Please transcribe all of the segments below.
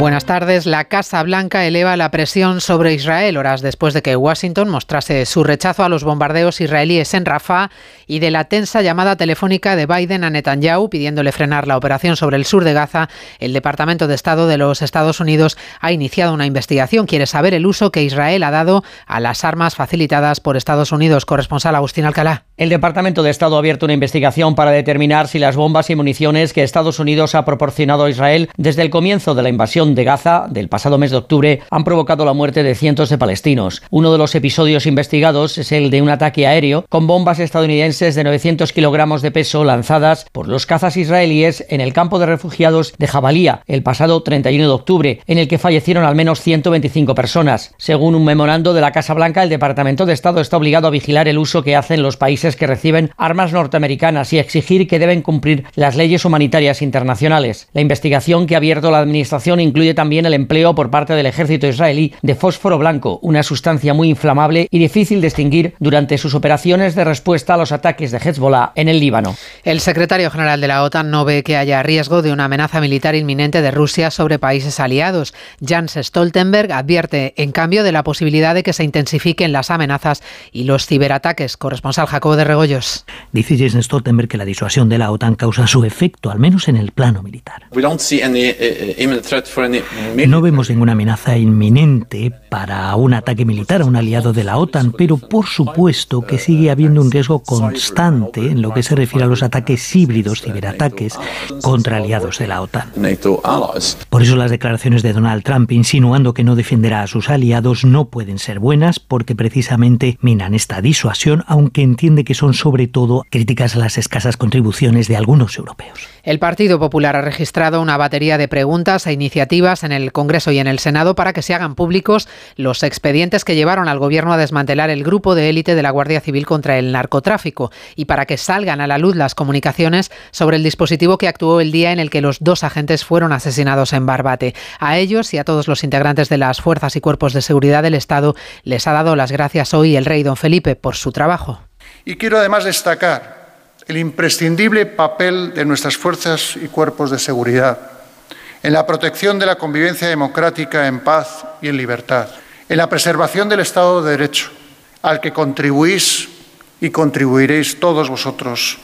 Buenas tardes. La Casa Blanca eleva la presión sobre Israel horas después de que Washington mostrase su rechazo a los bombardeos israelíes en Rafah y de la tensa llamada telefónica de Biden a Netanyahu pidiéndole frenar la operación sobre el sur de Gaza. El Departamento de Estado de los Estados Unidos ha iniciado una investigación. Quiere saber el uso que Israel ha dado a las armas facilitadas por Estados Unidos. Corresponsal Agustín Alcalá. El Departamento de Estado ha abierto una investigación para determinar si las bombas y municiones que Estados Unidos ha proporcionado a Israel desde el comienzo de la invasión de Gaza del pasado mes de octubre han provocado la muerte de cientos de palestinos. Uno de los episodios investigados es el de un ataque aéreo con bombas estadounidenses de 900 kilogramos de peso lanzadas por los cazas israelíes en el campo de refugiados de Jabalía el pasado 31 de octubre, en el que fallecieron al menos 125 personas. Según un memorando de la Casa Blanca, el Departamento de Estado está obligado a vigilar el uso que hacen los países que reciben armas norteamericanas y exigir que deben cumplir las leyes humanitarias internacionales. La investigación que ha abierto la Administración incluye incluye también el empleo por parte del ejército israelí de fósforo blanco, una sustancia muy inflamable y difícil de extinguir durante sus operaciones de respuesta a los ataques de Hezbollah en el Líbano. El secretario general de la OTAN no ve que haya riesgo de una amenaza militar inminente de Rusia sobre países aliados. Jans Stoltenberg advierte, en cambio, de la posibilidad de que se intensifiquen las amenazas y los ciberataques. Corresponsal Jacobo de Regoyos. Dice Jens Stoltenberg que la disuasión de la OTAN causa su efecto, al menos en el plano militar. No vemos ninguna amenaza inminente para un ataque militar a un aliado de la OTAN, pero por supuesto que sigue habiendo un riesgo constante en lo que se refiere a los ataques híbridos, ciberataques, contra aliados de la OTAN. Por eso las declaraciones de Donald Trump insinuando que no defenderá a sus aliados no pueden ser buenas porque precisamente minan esta disuasión, aunque entiende que son sobre todo críticas a las escasas contribuciones de algunos europeos. El Partido Popular ha registrado una batería de preguntas e en el Congreso y en el Senado para que se hagan públicos los expedientes que llevaron al Gobierno a desmantelar el grupo de élite de la Guardia Civil contra el narcotráfico y para que salgan a la luz las comunicaciones sobre el dispositivo que actuó el día en el que los dos agentes fueron asesinados en Barbate. A ellos y a todos los integrantes de las fuerzas y cuerpos de seguridad del Estado les ha dado las gracias hoy el rey don Felipe por su trabajo. Y quiero además destacar el imprescindible papel de nuestras fuerzas y cuerpos de seguridad en la protección de la convivencia democrática en paz y en libertad, en la preservación del Estado de Derecho, al que contribuís y contribuiréis todos vosotros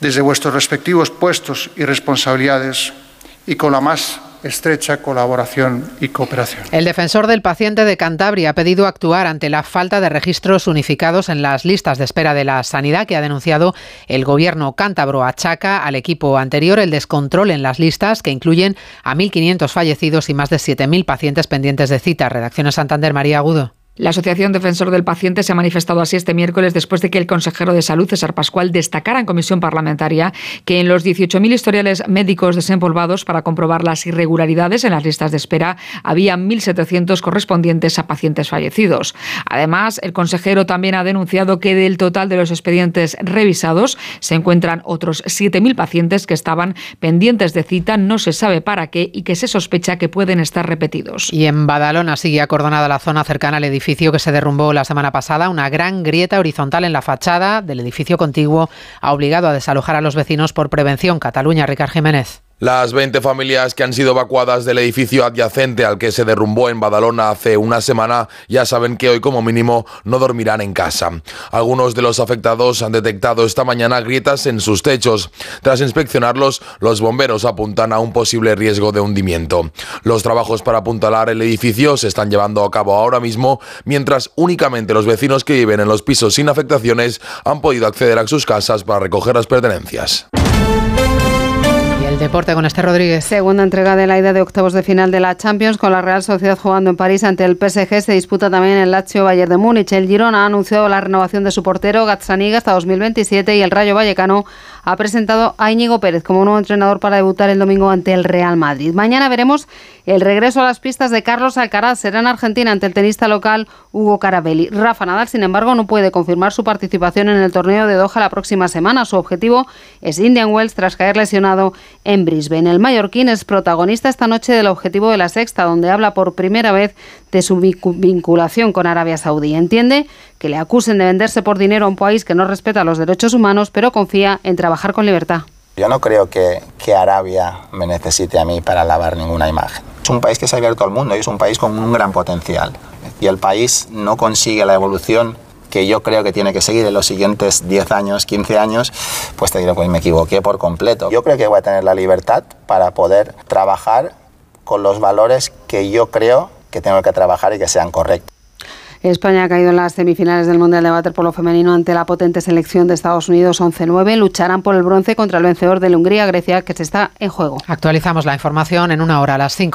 desde vuestros respectivos puestos y responsabilidades y con la más estrecha colaboración y cooperación. El defensor del paciente de Cantabria ha pedido actuar ante la falta de registros unificados en las listas de espera de la sanidad que ha denunciado el gobierno cántabro. Achaca al equipo anterior el descontrol en las listas que incluyen a 1.500 fallecidos y más de 7.000 pacientes pendientes de cita. Redacción Santander, María Agudo. La Asociación Defensor del Paciente se ha manifestado así este miércoles después de que el consejero de Salud, César Pascual, destacara en comisión parlamentaria que en los 18.000 historiales médicos desempolvados para comprobar las irregularidades en las listas de espera había 1.700 correspondientes a pacientes fallecidos. Además, el consejero también ha denunciado que del total de los expedientes revisados se encuentran otros 7.000 pacientes que estaban pendientes de cita, no se sabe para qué y que se sospecha que pueden estar repetidos. Y en Badalona sigue acordonada la zona cercana al edificio edificio que se derrumbó la semana pasada, una gran grieta horizontal en la fachada del edificio contiguo ha obligado a desalojar a los vecinos por prevención. Cataluña, Ricard Jiménez. Las 20 familias que han sido evacuadas del edificio adyacente al que se derrumbó en Badalona hace una semana ya saben que hoy como mínimo no dormirán en casa. Algunos de los afectados han detectado esta mañana grietas en sus techos. Tras inspeccionarlos, los bomberos apuntan a un posible riesgo de hundimiento. Los trabajos para apuntalar el edificio se están llevando a cabo ahora mismo, mientras únicamente los vecinos que viven en los pisos sin afectaciones han podido acceder a sus casas para recoger las pertenencias. Deporte con este Rodríguez. Segunda entrega de la ida de octavos de final de la Champions con la Real Sociedad jugando en París ante el PSG. Se disputa también el Lazio Bayern de Múnich. El Girona ha anunciado la renovación de su portero Gazzaniga hasta 2027 y el Rayo Vallecano ha presentado a Íñigo Pérez como nuevo entrenador para debutar el domingo ante el Real Madrid. Mañana veremos el regreso a las pistas de Carlos Alcaraz. Será en Argentina ante el tenista local Hugo Carabelli. Rafa Nadal, sin embargo, no puede confirmar su participación en el torneo de Doha la próxima semana. Su objetivo es Indian Wells tras caer lesionado en Brisbane. El mallorquín es protagonista esta noche del objetivo de la sexta, donde habla por primera vez de su vinculación con Arabia Saudí. Entiende que le acusen de venderse por dinero a un país que no respeta los derechos humanos, pero confía en trabajar con libertad. Yo no creo que, que Arabia me necesite a mí para lavar ninguna imagen. Es un país que se ha abierto al mundo y es un país con un gran potencial. Y el país no consigue la evolución que yo creo que tiene que seguir en los siguientes 10 años, 15 años, pues te diré, pues me equivoqué por completo. Yo creo que voy a tener la libertad para poder trabajar con los valores que yo creo que tengo que trabajar y que sean correctos. España ha caído en las semifinales del Mundial de Waterpolo femenino ante la potente selección de Estados Unidos 11-9. Lucharán por el bronce contra el vencedor de Hungría, Grecia, que se está en juego. Actualizamos la información en una hora a las 5.